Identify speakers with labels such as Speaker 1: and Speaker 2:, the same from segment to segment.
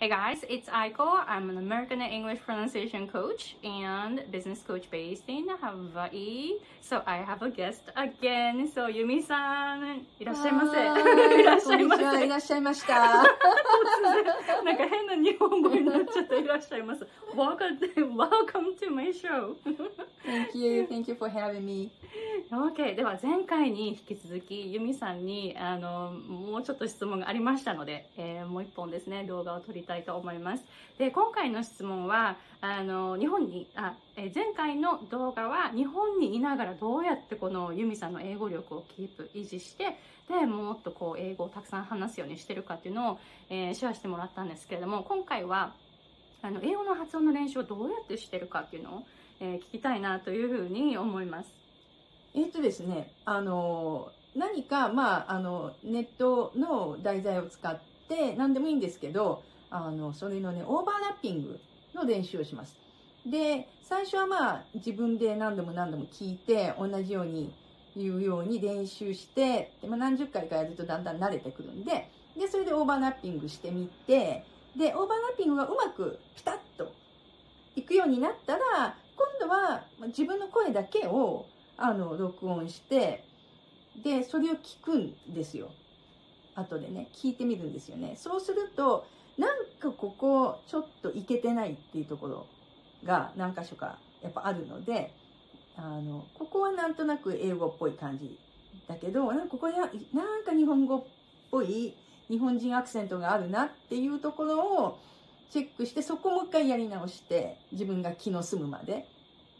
Speaker 1: Hey guys, it's Aiko. I'm an American English pronunciation coach and business coach based in Hawaii. So I have a guest again. So ユミさん、いらっしゃいませ。いらっしゃいませ。
Speaker 2: いらっしゃいました。
Speaker 1: なんか変な日本語になっちゃっていらっしゃいます。Welcome, welcome to my show.
Speaker 2: Thank you, thank you for having me.
Speaker 1: OK では前回に引き続きユミさんにあのもうちょっと質問がありましたので、えー、もう一本ですね動画を撮りたいと思いますで今回の質問はあの日本にあ、えー、前回の動画は日本にいながらどうやってこのユミさんの英語力をキープ維持してでもっとこう英語をたくさん話すようにしてるかっていうのを、えー、シェアしてもらったんですけれども今回はあの英語の発音の練習をどうやってしてるかっていうのを、えー、聞きたいなというふうに思います
Speaker 2: えっとですね、あの、何か、まあ、あの、ネットの題材を使って、何でもいいんですけど、あの、それのね、オーバーラッピングの練習をします。で、最初はまあ、自分で何度も何度も聞いて、同じように言うように練習して、でま、何十回かやるとだんだん慣れてくるんで、で、それでオーバーラッピングしてみて、で、オーバーラッピングがうまくピタッといくようになったら、は自分の声だけをあの、録音して、で、それを聞くんですよ。後でね、聞いてみるんですよね。そうすると、なんかここ、ちょっといけてないっていうところが何箇所かやっぱあるので、あの、ここはなんとなく英語っぽい感じだけど、なんかここや、なんか日本語っぽい、日本人アクセントがあるなっていうところをチェックして、そこもう一回やり直して、自分が気の済むまで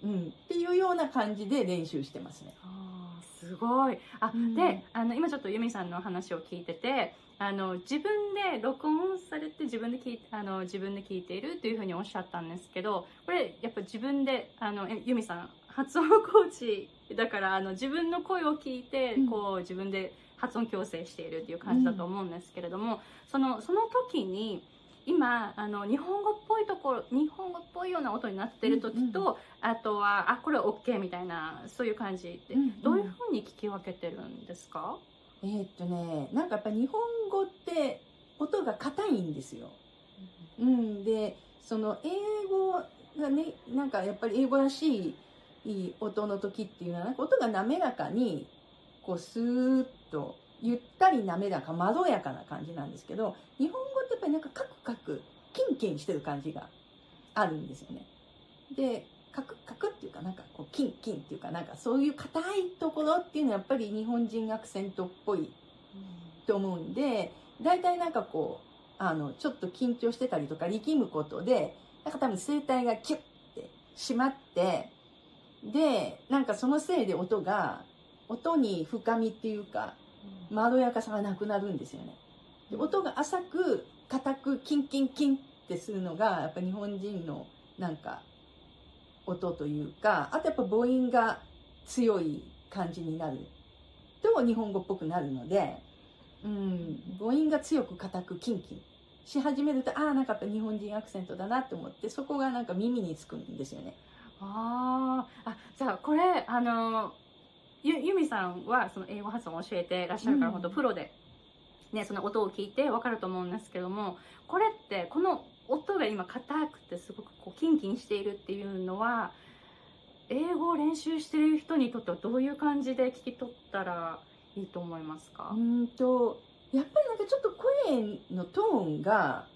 Speaker 2: うん、っていうような感じで練習してますね。
Speaker 1: あすごい。あ、うん、であの今ちょっと由美さんの話を聞いててあの自分で録音されて自分で聞いあの自分で聞いているというふうにおっしゃったんですけどこれやっぱ自分であの由美さん発音コーチだからあの自分の声を聞いて、うん、こう自分で発音矯正しているっていう感じだと思うんですけれども、うん、そのその時に今あの日本語っぽいところ日本語っぽいような音になってる時と、うんうん、あとはあこれ OK みたいなそういう感じって、うんうん、どういうふうに聞き分けてるんですか？
Speaker 2: えー、っとねなんかやっぱ日本語って音が硬いんですよ。うん、でその英語がねなんかやっぱり英語らしい音の時っていうのは音が滑らかにこうスーッとゆったり滑らかまろやかな感じなんですけど日本語ってやっぱりなんかカクカクキンキンしてる感じがあるんですよね。でカクカクっていうかなんかこうキンキンっていうかなんかそういう硬いところっていうのはやっぱり日本人アクセントっぽいと思うんで大体なんかこうあのちょっと緊張してたりとか力むことでなんか多分声帯がキュッて締まってでなんかそのせいで音が音に深みっていうかまろやかさがなくなるんですよね。で音が浅く、硬く、キンキンキンってするのが、やっぱ日本人のなんか、音というか、あとやっぱ母音が強い感じになると日本語っぽくなるので、うん、母音が強く硬くキンキンし始めると、ああ、なんかやっぱ日本人アクセントだなと思って、そこがなんか耳につくんですよね。
Speaker 1: ああ、じゃあこれ、あの、ゆゆみさんはその英語発音を教えてらっしゃるから、うん、本当プロで、ね、その音を聞いて分かると思うんですけどもこれってこの音が今硬くてすごくこうキンキンしているっていうのは英語を練習してる人にとってはどういう感じで聞き取ったらいいと思いますか？
Speaker 2: うんとやっぱりなんかちょっと声のトーンが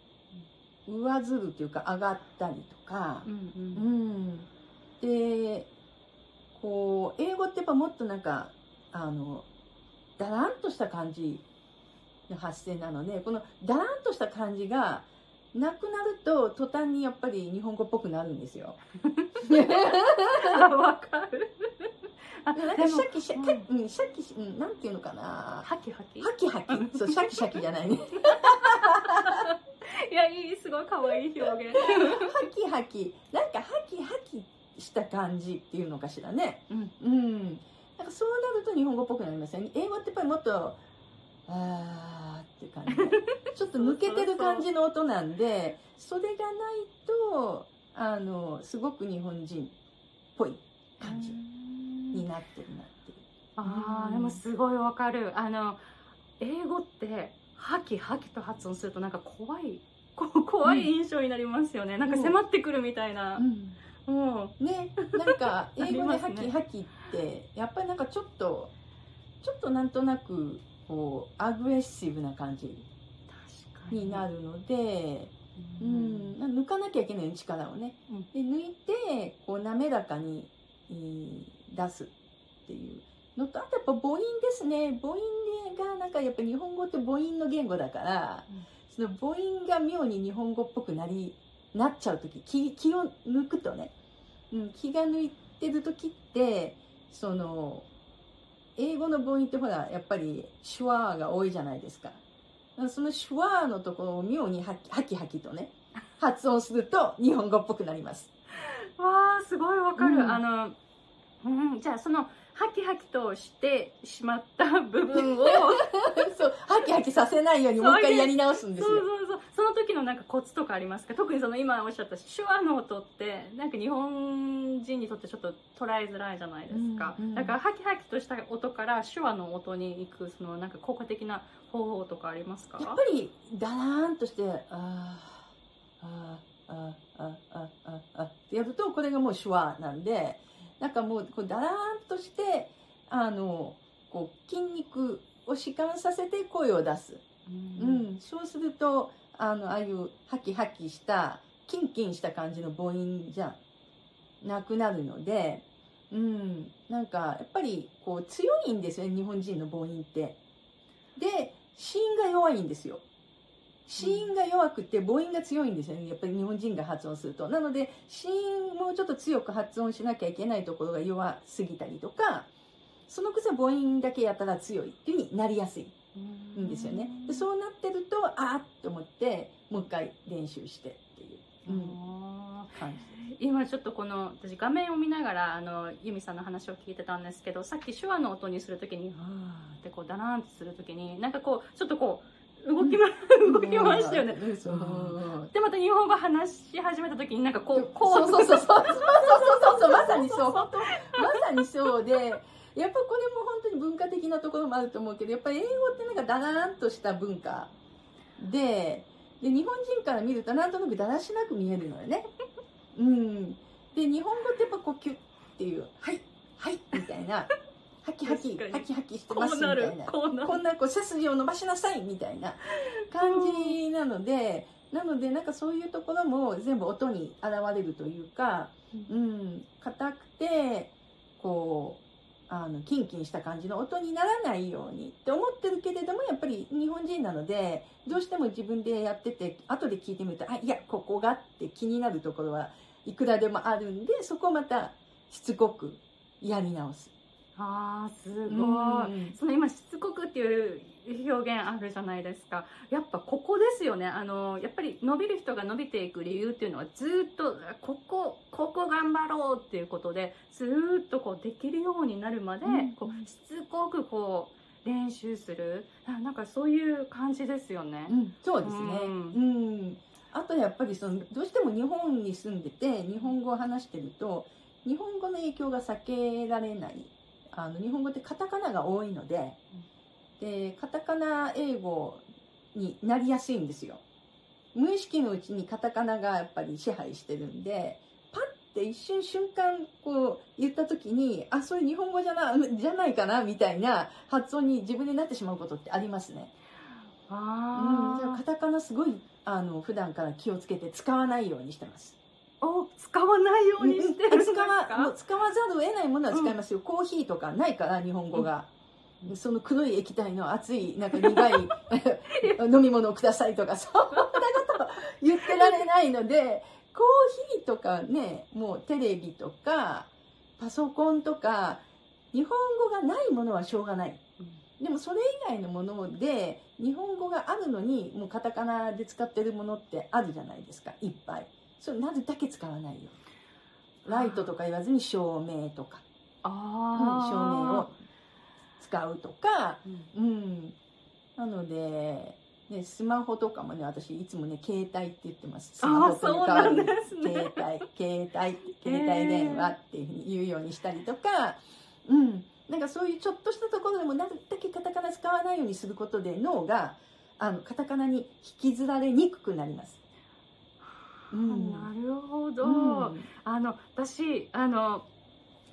Speaker 2: 上ずるというか上がったりとか、うん、うん。うん、でこう英語ってやっぱもっとなんかあのだらんとした感じの発声なのでこのだらんとした感じがなくなると途端にやっぱり日本語っぽくなるんですよ。
Speaker 1: あ わかる。
Speaker 2: あなんかシャキシャキ、うん、シャキ、うん、なんていうのかな。
Speaker 1: ハキハキ？
Speaker 2: ハキハキ。そう、シャキシャキじゃないね。
Speaker 1: いや、いい、すごい可愛い表現。
Speaker 2: ハキハキ。なんかハキハキした感じっていうのかしらね。うん。うん。なんかそうなると日本語っぽくなりますよね。英語ってやっぱりもっと、あーって感じ ちょっと抜けてる感じの音なんで、それがないと、あの、すごく日本人っぽい感じになってるなっていう。
Speaker 1: ああ、でもすごいわかる。あの、英語って、ハキハキと発音するとなんか怖いこう怖い印象になりますよね、なんか迫ってくるみたいな、
Speaker 2: うん
Speaker 1: うん。
Speaker 2: ねなんか 英語でハキハキってやっぱりなんかちょっとちょっとなんとなくこうアグレッシブな感じ
Speaker 1: に。
Speaker 2: になるので、
Speaker 1: う
Speaker 2: うん。ん、抜かなきゃいけない力をね、
Speaker 1: うん。
Speaker 2: で抜いてこう滑らかに、えー出すっていうのとあとやっぱ母音ですね。母音がなんかやっぱ日本語って母音の言語だから、
Speaker 1: うん。
Speaker 2: その母音が妙に日本語っぽくなりなっちゃう時気気を抜くとね、うん、気が抜いてる時ってその英語の母音ってほらやっぱり手話が多いじゃないですか。その手話のところを妙にハキハキハキとね 発音すると日本語っぽくなります。
Speaker 1: わあすごいわかる、
Speaker 2: うん。
Speaker 1: あの、うん、じゃあそのハキハキとしてしまった 部分を。
Speaker 2: そうハキハキさせないようにもう一回やり直すんです
Speaker 1: そう
Speaker 2: よ
Speaker 1: そうそう。その時のなんかコツとかありますか？特にその今おっしゃった手話の音ってなんか日本人にとってちょっと捉えづらいじゃないですか、
Speaker 2: うんうん
Speaker 1: だからハキハキとした音から手話の音に行くそのなんか効果的な方法とかありますか？
Speaker 2: やっぱりだらーんとしてあーあーあーあーあーあーあーってやるとこれがもう手話なんでなんかもうこうだらーんとしてあのこう筋肉を弛緩させて声を出す、
Speaker 1: う
Speaker 2: うん。そうするとあのああいうハキハキしたキンキンした感じの母音じゃなくなるので、うん、なんかやっぱりこう強いんですよね日本人の母音って。で子音が弱いんですよ。子音が弱くて母音が強いんですよね。やっぱり日本人が発音すると。なので子音もうちょっと強く発音しなきゃいけないところが弱すぎたりとかそのくせ母音だけやったら強いっていう風になりやすいんですよね。でそうなってるとあーっと思ってもう一回練習してっていう、うん、
Speaker 1: あ
Speaker 2: 感じ。
Speaker 1: ー今ちょっとこの私画面を見ながらあのユミさんの話を聞いてたんですけどさっき手話の音にするときに「はーってこうダラーンってするときになんかこうちょっとこう動きま、動きましたよね。で、また日本語話し始めた時になんかこう、こう。
Speaker 2: そうそうそうそう。そうそうそう。まさにそう。まさにそうで。やっぱこれも本当に文化的なところもあると思うけど、やっぱり英語ってなんかだらーんとした文化で、で、日本人から見るとなんとなくだらしなく見えるのよね。うん。で、日本語ってやっぱこうキュッっていう、はい、はい、みたいな。ハキハキハキハキして
Speaker 1: こ
Speaker 2: ます」みたいな。
Speaker 1: こ
Speaker 2: んなこう背筋を伸ばしなさいみたいな感じなので、なのでなんかそういうところも全部音に現れるというか、うん、硬くてこうあのキンキンした感じの音にならないようにって思ってるけれどもやっぱり日本人なのでどうしても自分でやってて後で聞いてみるとあいやここがって気になるところはいくらでもあるんでそこをまたしつこくやり直す。
Speaker 1: あーすごい、
Speaker 2: うん
Speaker 1: その今しつこくっていう表現あるじゃないですかやっぱここですよねあのやっぱり伸びる人が伸びていく理由っていうのはずっとここここ頑張ろうっていうことでずっとこうできるようになるまで、
Speaker 2: うん
Speaker 1: こうしつこくこう練習するあなんかそういう感じですよね
Speaker 2: う。ん、そうですね。
Speaker 1: う
Speaker 2: うんん。あとやっぱりそのどうしても日本に住んでて日本語を話してると日本語の影響が避けられない。あの日本語ってカタカナが多いので、でカタカナ英語になりやすいんですよ。無意識のうちにカタカナがやっぱり支配してるんで、パッて一瞬瞬間こう言った時に、あ、それ日本語じゃな、じゃないかなみたいな発音に自分でなってしまうことってありますね。うん、じゃあカタカナすごいあの普段から気をつけて使わないようにしてます。
Speaker 1: お使わないようにしてるんです
Speaker 2: 使わもう
Speaker 1: か
Speaker 2: 使わざるを得ないものは使いますよ、コーヒーとかないから日本語が、その黒い液体の熱いなんか苦い 飲み物をくださいとかそんなこと言ってられないのでコーヒーとかねもうテレビとかパソコンとか日本語がないものはしょうがない。でもそれ以外のもので日本語があるのにもうカタカナで使ってるものってあるじゃないですかいっぱいそれなるだけ使わないよ。ライトとか言わずに照明とか、うん
Speaker 1: あ
Speaker 2: 照明を使うとか。
Speaker 1: 明
Speaker 2: うん。なので、ね、スマホとかもね私いつもね携帯って言ってます。スマ
Speaker 1: あ
Speaker 2: ホと
Speaker 1: そうなん
Speaker 2: に
Speaker 1: ですね。
Speaker 2: 携帯携帯 携帯電話っていうふうに言うようにしたりとか、うん。なんかそういうちょっとしたところでもなるだけカタカナ使わないようにすることで脳があのカタカナに引きずられにくくなりますうん。
Speaker 1: なるほど、
Speaker 2: うん。
Speaker 1: あの私あの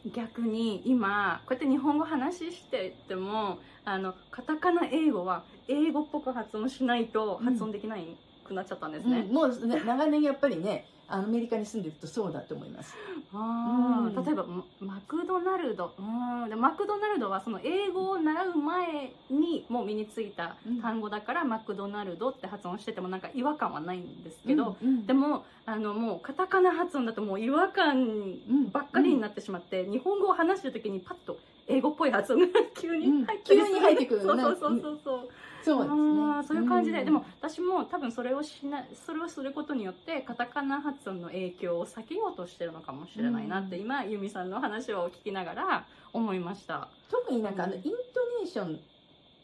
Speaker 1: 逆に今こうやって日本語話しててもあのカタカナ英語は英語っぽく発音しないと発音できないくなっちゃったんですね、
Speaker 2: うん。もうね長年やっぱりねアメリカに住んでるとそうだと思います。うん。
Speaker 1: 例えばママクドナルド。うん。でマクドナルドはその英語を習う前にもう身についた単語だから、マクドナルドって発音しててもなんか違和感はないんですけど、
Speaker 2: うんうん。
Speaker 1: でもあのもうカタカナ発音だともう違和感ばっかりになってしまって、日本語を話してる時にパッと英語っぽい発音が急に入って
Speaker 2: うん急に入ってくる
Speaker 1: そうそうそうそうそう
Speaker 2: ですね。
Speaker 1: そういう感じで、
Speaker 2: ん。
Speaker 1: でも私も多分それをしなそれをすることによってカタカナ発音の影響を避けようとしてるのかもしれないなって、
Speaker 2: うん。
Speaker 1: 今由美さんの話を聞きながら思いました。
Speaker 2: 特になんかあのイントネーション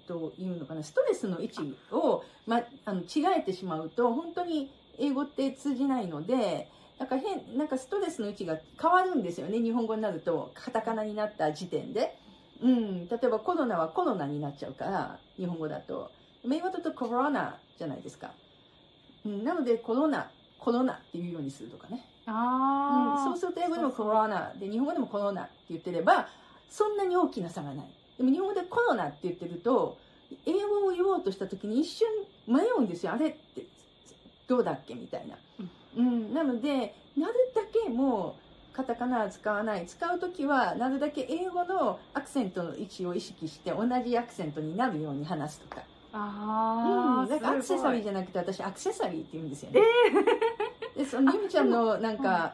Speaker 2: というのかなストレスの位置を、ま、あの違えてしまうと本当に英語って通じないのでなんか変なんかストレスの位置が変わるんですよね日本語になると。カタカナになった時点で、うん、例えばコロナはコロナになっちゃうから日本語だと。英語だとコロナじゃないですか、うん、なのでコロナコロナっていうようにするとかね。
Speaker 1: あ
Speaker 2: うん、そうすると英語でもコロナ。で日本語でもコロナって言ってればそんなに大きな差がない。でも日本語でコロナって言ってると英語を言おうとした時に一瞬迷うんですよ。あれってどうだっけみたいな、うん、なのでなるだけもうカタカナは使わない。使う時はなるだけ英語のアクセントの位置を意識して同じアクセントになるように話すとか。
Speaker 1: あー
Speaker 2: うん、なんかアクセサリー
Speaker 1: す
Speaker 2: じゃなくて私アクセサリーって言うんですよね。でそのゆみちゃんのなんか、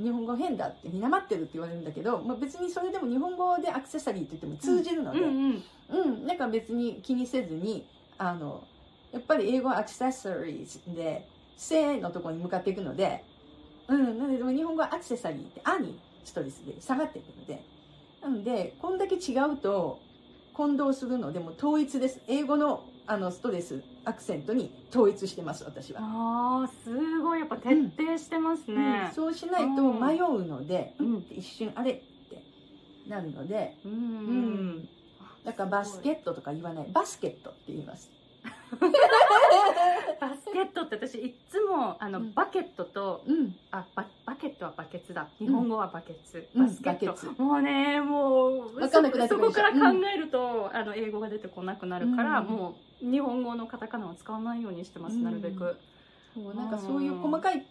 Speaker 2: 日本語変だってみなまってるって言われるんだけど、まあ、別にそれでも日本語でアクセサリーって言っても通じるので、
Speaker 1: うんうん。
Speaker 2: うん、なんか別に気にせずにあのやっぱり英語はアクセサリーで「せ」のところに向かっていくので、うん、なのででも日本語はアクセサリーって「あ」にストレスで下がっていくので。なのでこんだけ違うと混同するのでもう統一です。英語のあのストレスアクセントに統一してます私は、
Speaker 1: あーすごい。やっぱ徹底してます
Speaker 2: うん
Speaker 1: ね、
Speaker 2: そうしないと迷うので、
Speaker 1: うん。
Speaker 2: うんって一瞬あれってなるので。
Speaker 1: うん。
Speaker 2: うん。だからバスケットとか言わない。バスケットって言います
Speaker 1: バスケットって私いつもあの、
Speaker 2: うん。
Speaker 1: バケットと
Speaker 2: うん。
Speaker 1: あババケットはバケツだ。日本語はバケツ、
Speaker 2: うん
Speaker 1: バスケット、
Speaker 2: バケツ。
Speaker 1: もうねもう
Speaker 2: わかんなくな
Speaker 1: そこから考えると、あの英語が出てこなくなるから、
Speaker 2: うん。
Speaker 1: もう日本語のカタカナを使わないようにしてます、
Speaker 2: うん。
Speaker 1: なるべく。
Speaker 2: そうなんかそういう細かい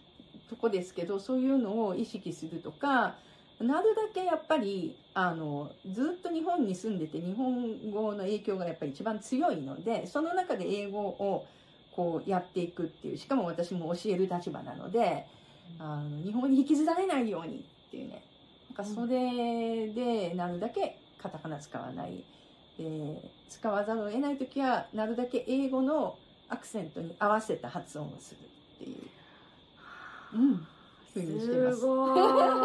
Speaker 2: とこですけどそういうのを意識するとかなるだけやっぱりあのずっと日本に住んでて日本語の影響がやっぱり一番強いのでその中で英語をこうやっていくっていうしかも私も教える立場なのであの日本に引きずられないようにっていうね。なんかそれでなるだけカタカナ使わない、で使わざるを得ない時はなるだけ英語のアクセントに合わせた発音をするっていう、うん、ふうにしてます。
Speaker 1: すごい。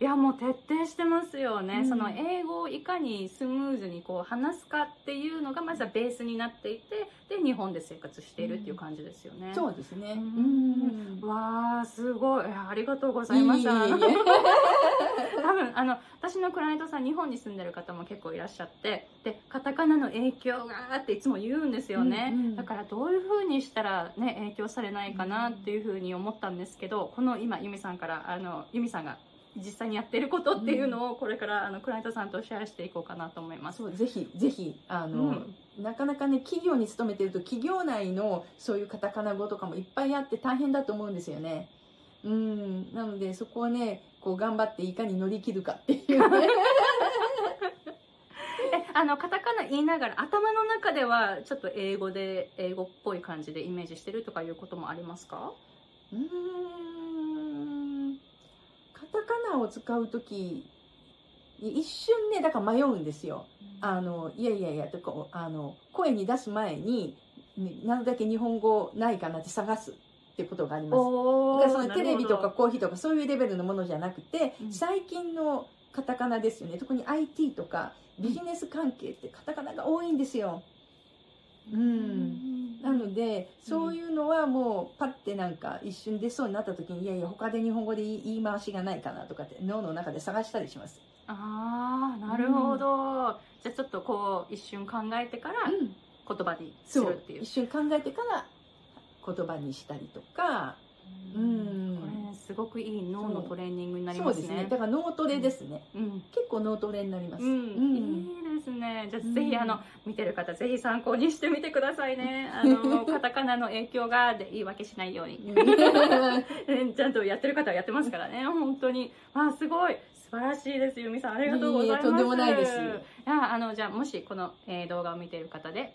Speaker 1: いやもう徹底してますよね、
Speaker 2: うん。
Speaker 1: その英語をいかにスムーズにこう話すかっていうのがまずはベースになっていてで日本で生活しているっていう感じですよね、
Speaker 2: そうですね。
Speaker 1: う
Speaker 2: うん。ん。
Speaker 1: わあすごい。ありがとうございます。
Speaker 2: いえいえ。いえ
Speaker 1: あの 多分あの私のクライアントさん日本に住んでる方も結構いらっしゃってでカタカナの影響がっていつも言うんですよね、
Speaker 2: うんうん。
Speaker 1: だからどういう風にしたらね影響されないかなっていう風に思ったんですけどこの今由美さんからあの由美さんが実際にやってることっていうのをこれからあのクライアントさんとシェアしていこうかなと思います。
Speaker 2: そうぜひぜひあの、なかなかね企業に勤めてると企業内のそういうカタカナ語とかもいっぱいあって大変だと思うんですよね。うんなのでそこをねこう頑張っていかに乗り切るかっていうね。
Speaker 1: えあのカタカナ言いながら頭の中ではちょっと英語で英語っぽい感じでイメージしてるとかいうこともありますか？
Speaker 2: うーんナを使う時に一瞬ねだから迷うんですよ。あのいやいやいやとかあの声に出す前にねなるだけ日本語ないかなって探すってことがあります。
Speaker 1: お
Speaker 2: だからそのテレビとかコーヒーとかそういうレベルのものじゃなくて、
Speaker 1: うん
Speaker 2: 最近のカタカナですよね特に IT とかビジネス関係ってカタカナが多いんですよ。うんなのでそういうのはもうパッてなんか一瞬出そうになった時にいやいや他で日本語で言い言い回しがないかなとかって脳の中で探したりします。
Speaker 1: ああなるほど、じゃあちょっとこう一瞬考えてから
Speaker 2: うん。
Speaker 1: 言葉にするっていう。
Speaker 2: 一瞬考えてから言葉にしたりとか、うん、
Speaker 1: すごくいい脳のトレーニングになり
Speaker 2: そう
Speaker 1: ますね。
Speaker 2: ですね。だから脳トレですね、
Speaker 1: うん。
Speaker 2: 結構脳トレになります、
Speaker 1: うん、
Speaker 2: うん。
Speaker 1: いいですね。じゃあ、
Speaker 2: うん
Speaker 1: ぜひ、あの、見てる方、ぜひ参考にしてみてくださいね。あの、カタカナの影響が、で言い訳しないように。うん ちゃんとやってる方はやってますからね、本当に。あ、すごい。素晴らしいです、ゆみさん。ありがとうございます。
Speaker 2: いえいえとんでもないです
Speaker 1: いや、あの、じゃあ、もし、この、えー動画を見ている方で、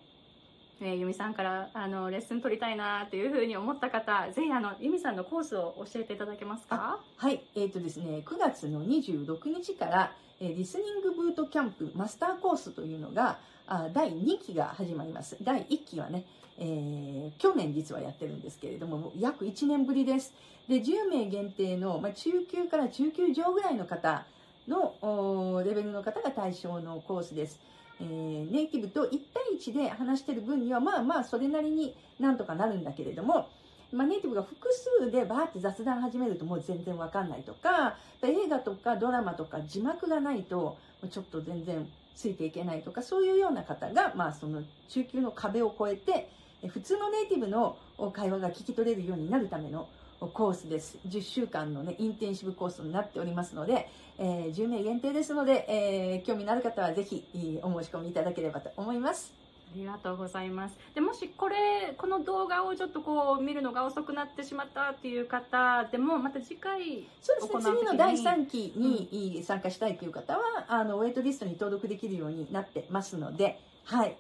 Speaker 1: えーゆみさんからあのレッスン取りたいなっていうふうに思った方ぜひあのゆみさんのコースを教えていただけますか？
Speaker 2: はい、えっ、とですね、9月の26日から、えリスニングブートキャンプマスターコースというのが、あ第2期が始まります。第1期はね、えー去年実はやってるんですけれども、約1年ぶりです。で、10名限定の、まあ、中級から中級上ぐらいの方のレベルの方が対象のコースです。えーネイティブと1対1で話してる分には、まあまあそれなりになんとかなるんだけれども、まあ、ネイティブが複数でバーって雑談始めるともう全然わかんないとか、映画とかドラマとか字幕がないとちょっと全然ついていけないとか、そういうような方が、まあその中級の壁を越えて、普通のネイティブの会話が聞き取れるようになるためのコースです。10週間のね、インテンシブコースになっておりますので、えー10名限定ですので、えー興味のある方はぜひお申し込みいただければと思います。
Speaker 1: ありがとうございます。でもしこれこの動画をちょっとこう見るのが遅くなってしまったっていう方でもまた次回
Speaker 2: そうですね、次の第3期に参加したいという方は、あの、ウェイトリストに登録できるようになってますので、はい。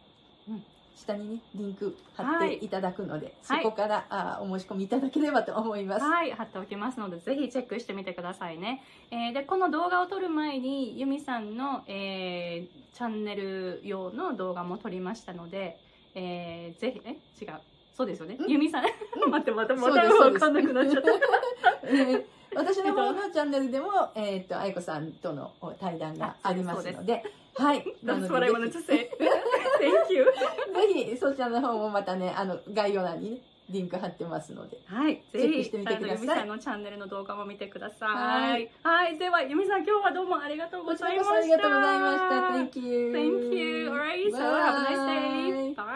Speaker 1: うん
Speaker 2: 下にね、リンク貼っ
Speaker 1: はい
Speaker 2: ていただくので、
Speaker 1: はい
Speaker 2: そこから、あお申し込みいただければと思います。
Speaker 1: はい、貼っておきますので、ぜひチェックしてみてくださいね。えーで、この動画を撮る前に、ユミさんの、えーチャンネル用の動画も撮りましたので、えーぜひ、え違う。そうですよね。
Speaker 2: うん？
Speaker 1: ユミさん、
Speaker 2: うん
Speaker 1: 待って、また、またわかんなくなっちゃった。
Speaker 2: えー私の方のチャンネルでも、えっと、愛子さんとの対談がありますので、はい。な
Speaker 1: That's
Speaker 2: の
Speaker 1: wanted
Speaker 2: ぜ.ひ、そちらの方もまたね、あの、概要欄にね、リンク貼ってますので。
Speaker 1: はい、
Speaker 2: チェックしてみてください
Speaker 1: さんのチャンネルの動画も見てくださ。
Speaker 2: はい
Speaker 1: はい、では、ユミさん、今日はどうもありがとうございました。
Speaker 2: ありがとうございました。Thank you.
Speaker 1: Thank you. Alright, so have a nice day.
Speaker 2: Bye.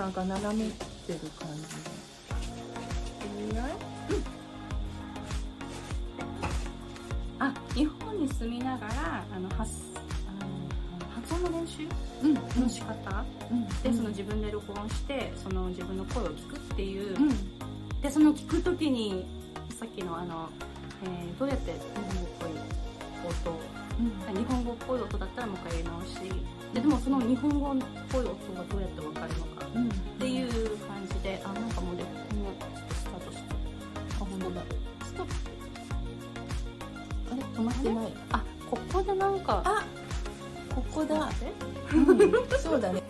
Speaker 1: な
Speaker 2: んか斜めってる感じ。で。いない
Speaker 1: あ日本に住みながらあの発あの発音の練習
Speaker 2: うん、
Speaker 1: の仕方、
Speaker 2: うん、
Speaker 1: でその自分で録音してその自分の声を聞くっていう、
Speaker 2: うん、
Speaker 1: でその聞く時にさっきのあの、えーどうやって日本語っぽい音日本語っぽい音だったらもう一回やり直し。ででもその日本語っぽい音がどうやって分かるのか
Speaker 2: うん、
Speaker 1: っていう感じであなんかもうでもうちょっとスタートして
Speaker 2: あ、本当だ。
Speaker 1: ストップ
Speaker 2: あれ、止まってない。
Speaker 1: あここでなんか
Speaker 2: あ、ここだ。うん、そうだね。